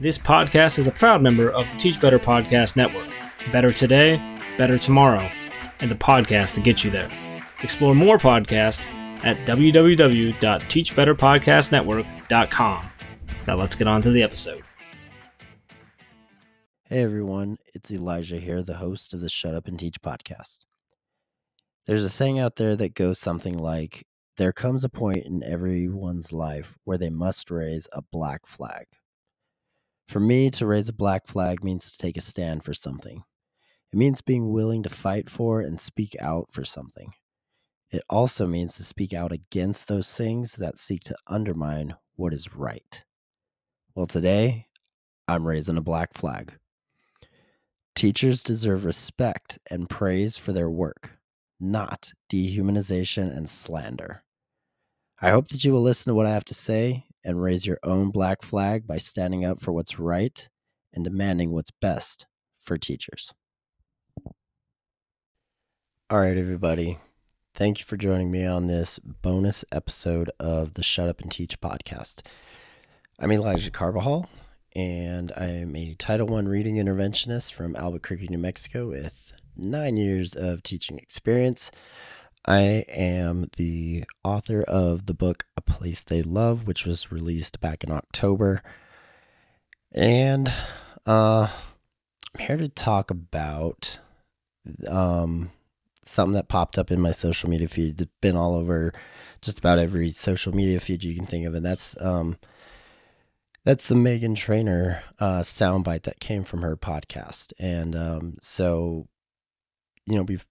This podcast is a proud member of the Teach Better Podcast Network. Better today, better tomorrow, and the podcast to get you there. Explore more podcasts at www.teachbetterpodcastnetwork.com. Now let's get on to the episode. Hey everyone, it's Elijah here, the host of the Shut Up and Teach podcast. There's a saying out there that goes something like There comes a point in everyone's life where they must raise a black flag. For me, to raise a black flag means to take a stand for something. It means being willing to fight for and speak out for something. It also means to speak out against those things that seek to undermine what is right. Well, today, I'm raising a black flag. Teachers deserve respect and praise for their work, not dehumanization and slander. I hope that you will listen to what I have to say and raise your own black flag by standing up for what's right and demanding what's best for teachers. All right, everybody. Thank you for joining me on this bonus episode of the Shut Up and Teach podcast. I'm Elijah Carbajal, and I am a Title I reading interventionist from Albuquerque, New Mexico, with nine years of teaching experience. I am the author of the book A Place They Love, which was released back in October. And uh, I'm here to talk about um, something that popped up in my social media feed. that's been all over just about every social media feed you can think of, and that's um, that's the Meghan Trainor uh, soundbite that came from her podcast. And um, so, you know, we've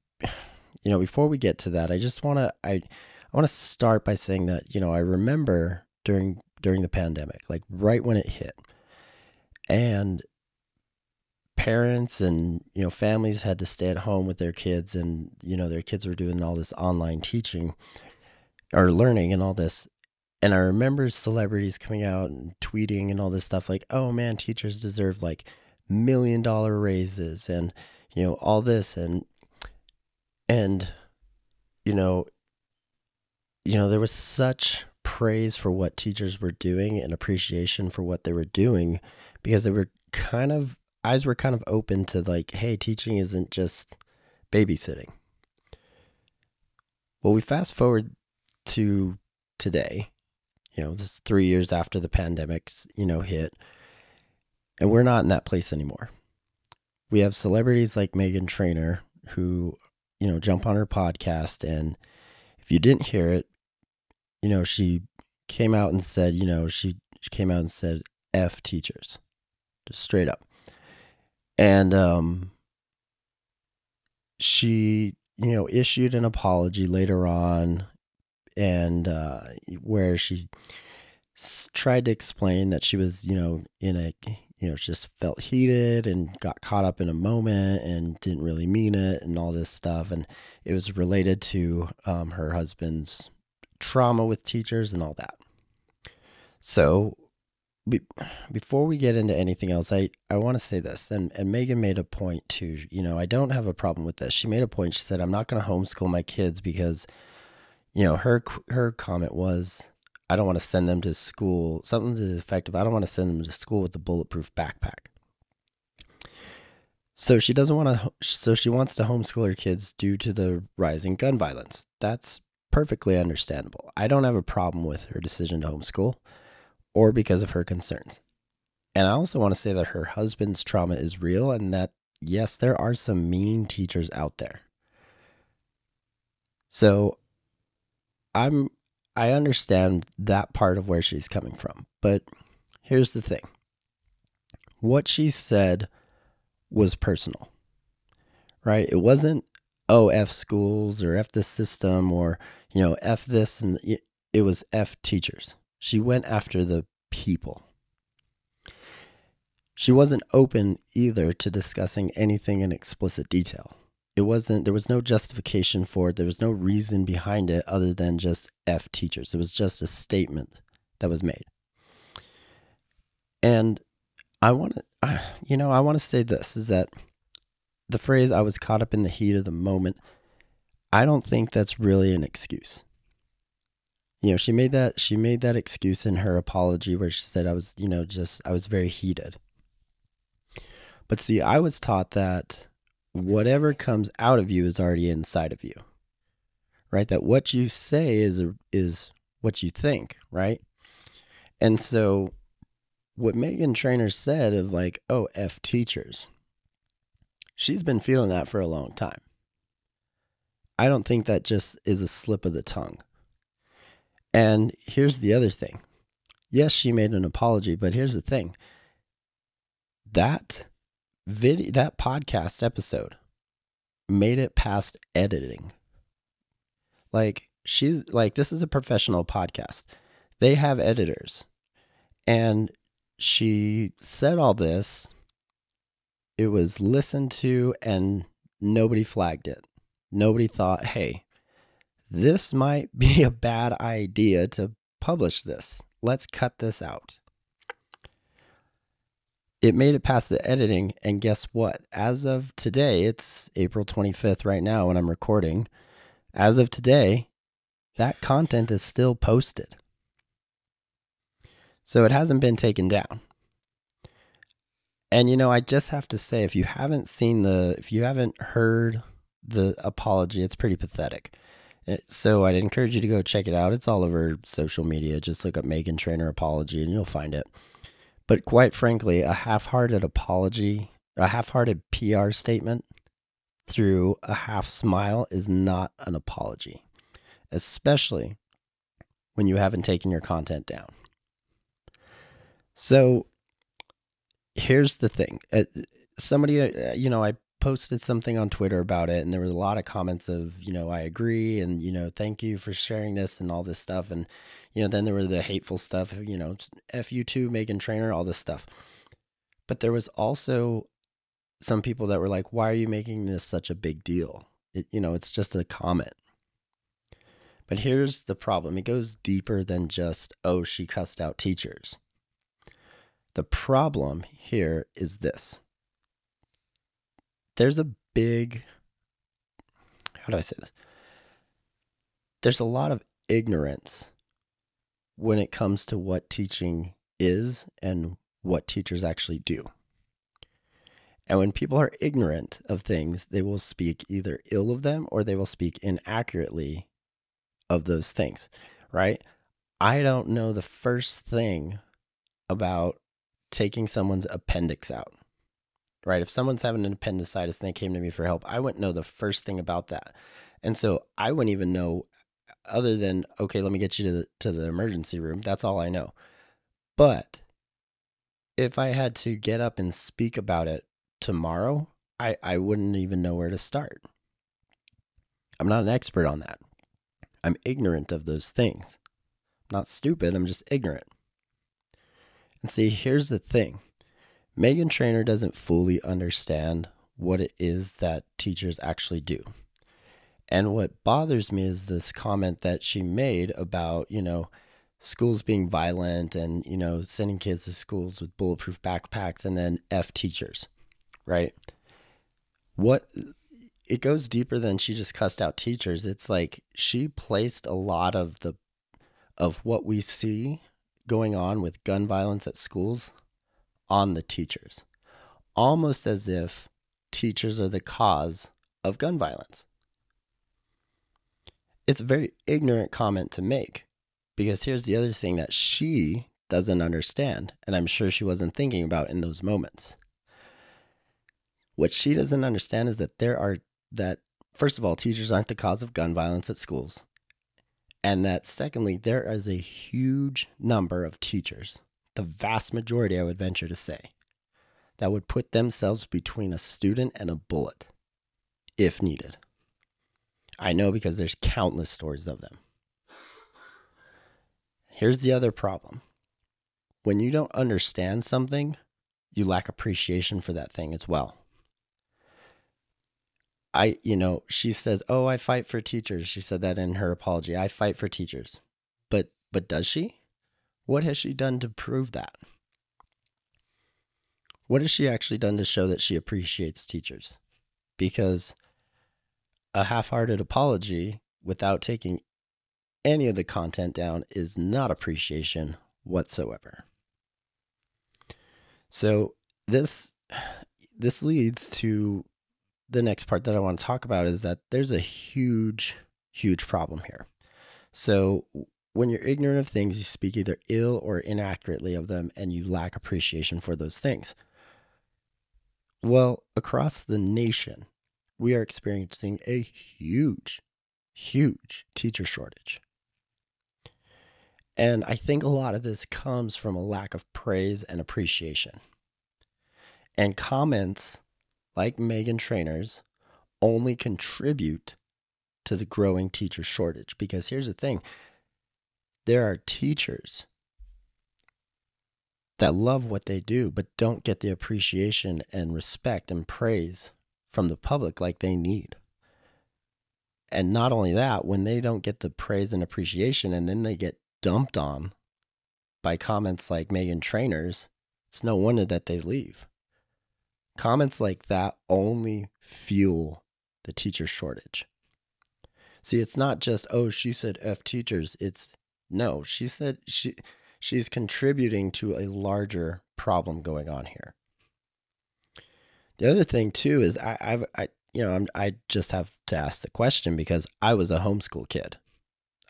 you know, before we get to that, I just want to I I want to start by saying that, you know, I remember during during the pandemic, like right when it hit. And parents and, you know, families had to stay at home with their kids and, you know, their kids were doing all this online teaching or learning and all this. And I remember celebrities coming out and tweeting and all this stuff like, "Oh man, teachers deserve like million dollar raises and, you know, all this and and you know you know there was such praise for what teachers were doing and appreciation for what they were doing because they were kind of eyes were kind of open to like hey teaching isn't just babysitting. Well we fast forward to today you know this is 3 years after the pandemic you know hit and we're not in that place anymore. We have celebrities like Meghan Trainor who you know, jump on her podcast. And if you didn't hear it, you know, she came out and said, you know, she, she came out and said, F teachers, just straight up. And um, she, you know, issued an apology later on, and uh, where she tried to explain that she was, you know, in a you know, just felt heated and got caught up in a moment and didn't really mean it and all this stuff. And it was related to um, her husband's trauma with teachers and all that. So, be, before we get into anything else, I, I want to say this. And, and Meghan made a point to, You know, I don't have a problem with this. She made a point. She said, I'm not going to homeschool my kids because, you know, her, her comment was, I don't want to send them to school. Something to the effect of I don't want to send them to school with a bulletproof backpack. So she doesn't want to. So she wants to homeschool her kids due to the rising gun violence. That's perfectly understandable. I don't have a problem with her decision to homeschool, or because of her concerns. And I also want to say that her husband's trauma is real, and that yes, there are some mean teachers out there. So I'm I understand that part of where she's coming from. But here's the thing what she said was personal, right? It wasn't, oh, F schools or F the system or, you know, F this. And it was F teachers. She went after the people. She wasn't open either to discussing anything in explicit detail it wasn't there was no justification for it. There was no reason behind it other than just f teachers. It was just a statement that was made. And i want to I you know i want to say this is that the phrase i was caught up in the heat of the moment i don't think that's really an excuse. You know, she made that she made that excuse in her apology where she said I was, you know, just I was very heated. But see, I was taught that whatever comes out of you is already inside of you. Right? That what you say is is what you think, right? And so what Meghan Trainor said of like, oh, F teachers. She's been feeling that for a long time. I don't think that just is a slip of the tongue. And here's the other thing. Yes, she made an apology, but here's the thing. That video that podcast episode made it past editing. Like she's like this is a professional podcast. They have editors. And she said all this. It was listened to and nobody flagged it. Nobody thought, "Hey, this might be a bad idea to publish this. Let's cut this out." It made it past the editing and guess what? As of today it's april 25th right now when i'm recording. As of today that content is still posted. So it hasn't been taken down. And you know i just have to say if you haven't seen the if you haven't heard the apology it's pretty pathetic. Eh, so i'd encourage you to go check it out. It's all over social media. Just look up Meghan Trainor apology and you'll find it but quite frankly, a half hearted apology, a half hearted PR statement through a half smile is not an apology, especially when you haven't taken your content down. So here's the thing. Uh, somebody, uh, you know, I posted something on Twitter about it, and there was a lot of comments of, you know, I agree, and, you know, thank you for sharing this and all this stuff. And, you know, then there were the hateful stuff, you know, FU2, Meghan Trainor, all this stuff. But there was also some people that were like, why are you making this such a big deal? It, you know, it's just a comment. But here's the problem it goes deeper than just, oh, she cussed out teachers. The problem here is this there's a big, how do I say this? There's a lot of ignorance when it comes to what teaching is and what teachers actually do. And when people are ignorant of things, they will speak either ill of them or they will speak inaccurately of those things, right? I don't know the first thing about taking someone's appendix out, right? If someone's having an appendicitis and they came to me for help, I wouldn't know the first thing about that. And so I wouldn't even know other than okay, let me get you to the, to the emergency room. That's all I know. But if I had to get up and speak about it tomorrow, I, I wouldn't even know where to start. I'm not an expert on that. I'm ignorant of those things. I'm not stupid, I'm just ignorant. And see, here's the thing Meghan Trainor doesn't fully understand what it is that teachers actually do. And what bothers me is this comment that she made about, you know, schools being violent and, you know, sending kids to schools with bulletproof backpacks and then F teachers, right? What it goes deeper than she just cussed out teachers. It's like she placed a lot of the of what we see going on with gun violence at schools on the teachers. Almost as if teachers are the cause of gun violence it's a very ignorant comment to make because here's the other thing that she doesn't understand, and I'm sure she wasn't thinking about in those moments. What she doesn't understand is that there are, that first of all, teachers aren't the cause of gun violence at schools. And that secondly, there is a huge number of teachers, the vast majority, I would venture to say, that would put themselves between a student and a bullet if needed. I know because there's countless stories of them. Here's the other problem when you don't understand something, you lack appreciation for that thing as well. I, you know, she says, "Oh, I fight for teachers." She said that in her apology. I fight for teachers. But but does she? What has she done to prove that? What has she actually done to show that she appreciates teachers? Because a half-hearted apology without taking any of the content down is not appreciation whatsoever. So this this leads to the next part that I want to talk about is that there's a huge huge problem here. So when you're ignorant of things, you speak either ill or inaccurately of them and you lack appreciation for those things. Well, across the nation, we are experiencing a huge, huge teacher shortage. And I think a lot of this comes from a lack of praise and appreciation. And comments like Meghan Trainor's only contribute to the growing teacher shortage. Because here's the thing there are teachers that love what they do, but don't get the appreciation and respect and praise from the public like they need. And not only that, when they don't get the praise and appreciation and then they get dumped on by comments like Meghan Trainor's, it's no wonder that they leave. Comments like that only fuel the teacher shortage. See, it's not just, oh, she said F teachers. It's no, she said she she's contributing to a larger problem going on here. The other thing too is I, I've I you know I'm, I just have to ask the question because I was a homeschool kid.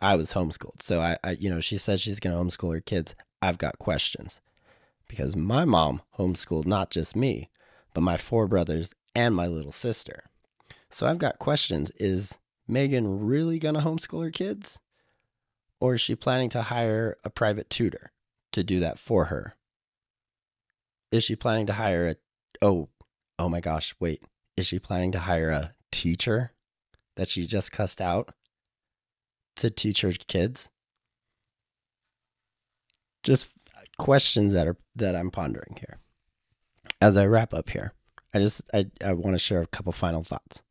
I was homeschooled, so I, I you know she says she's going to homeschool her kids. I've got questions because my mom homeschooled not just me, but my four brothers and my little sister. So I've got questions. Is Meghan really going to homeschool her kids? Or is she planning to hire a private tutor to do that for her? Is she planning to hire a, oh, oh my gosh, wait. Is she planning to hire a teacher that she just cussed out to teach her kids? Just questions that are that I'm pondering here. As I wrap up here, I just I, I want to share a couple final thoughts.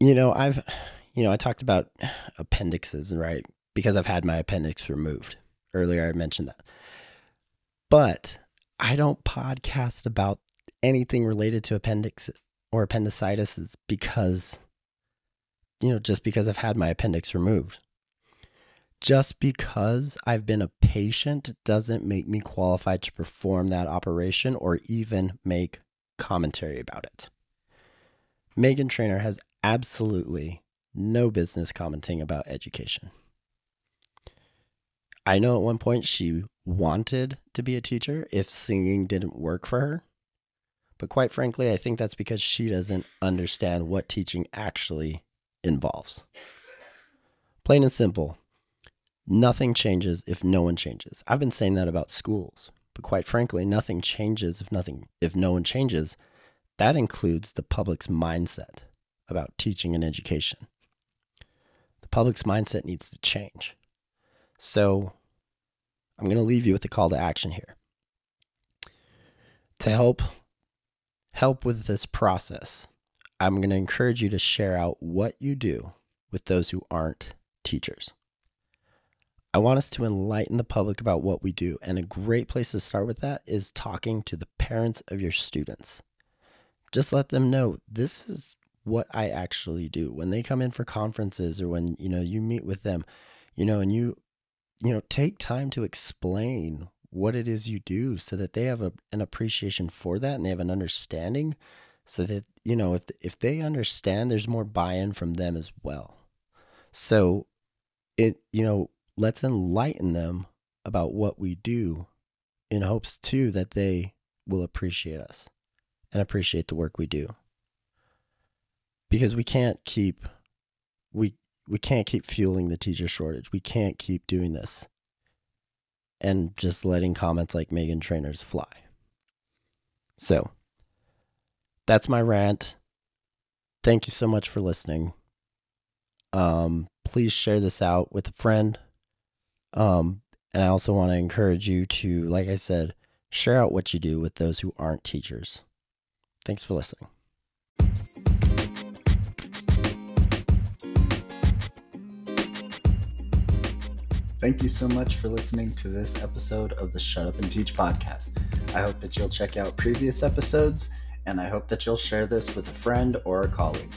You know, I've you know, I talked about appendixes, right? Because I've had my appendix removed. Earlier, I mentioned that. But I don't podcast about anything related to appendix or appendicitis because, you know, just because I've had my appendix removed. Just because I've been a patient doesn't make me qualified to perform that operation or even make commentary about it. Meghan Trainor has absolutely no business commenting about education. I know at one point she wanted to be a teacher if singing didn't work for her. But quite frankly, I think that's because she doesn't understand what teaching actually involves. Plain and simple, nothing changes if no one changes. I've been saying that about schools, but quite frankly, nothing changes if nothing if no one changes. That includes the public's mindset about teaching and education public's mindset needs to change. So I'm going to leave you with a call to action here. To help help with this process, I'm going to encourage you to share out what you do with those who aren't teachers. I want us to enlighten the public about what we do, and a great place to start with that is talking to the parents of your students. Just let them know this is what I actually do. When they come in for conferences or when, you know, you meet with them, you know, and you, you know, take time to explain what it is you do so that they have a, an appreciation for that and they have an understanding so that, you know, if, if they understand, there's more buy-in from them as well. So it, you know, let's enlighten them about what we do in hopes too that they will appreciate us and appreciate the work we do because we can't keep we we can't keep fueling the teacher shortage. We can't keep doing this and just letting comments like Meghan Trainor's fly. So that's my rant. Thank you so much for listening. Um, please share this out with a friend. Um, and I also want to encourage you to, like I said, share out what you do with those who aren't teachers. Thanks for listening. Thank you so much for listening to this episode of the Shut Up and Teach podcast. I hope that you'll check out previous episodes, and I hope that you'll share this with a friend or a colleague.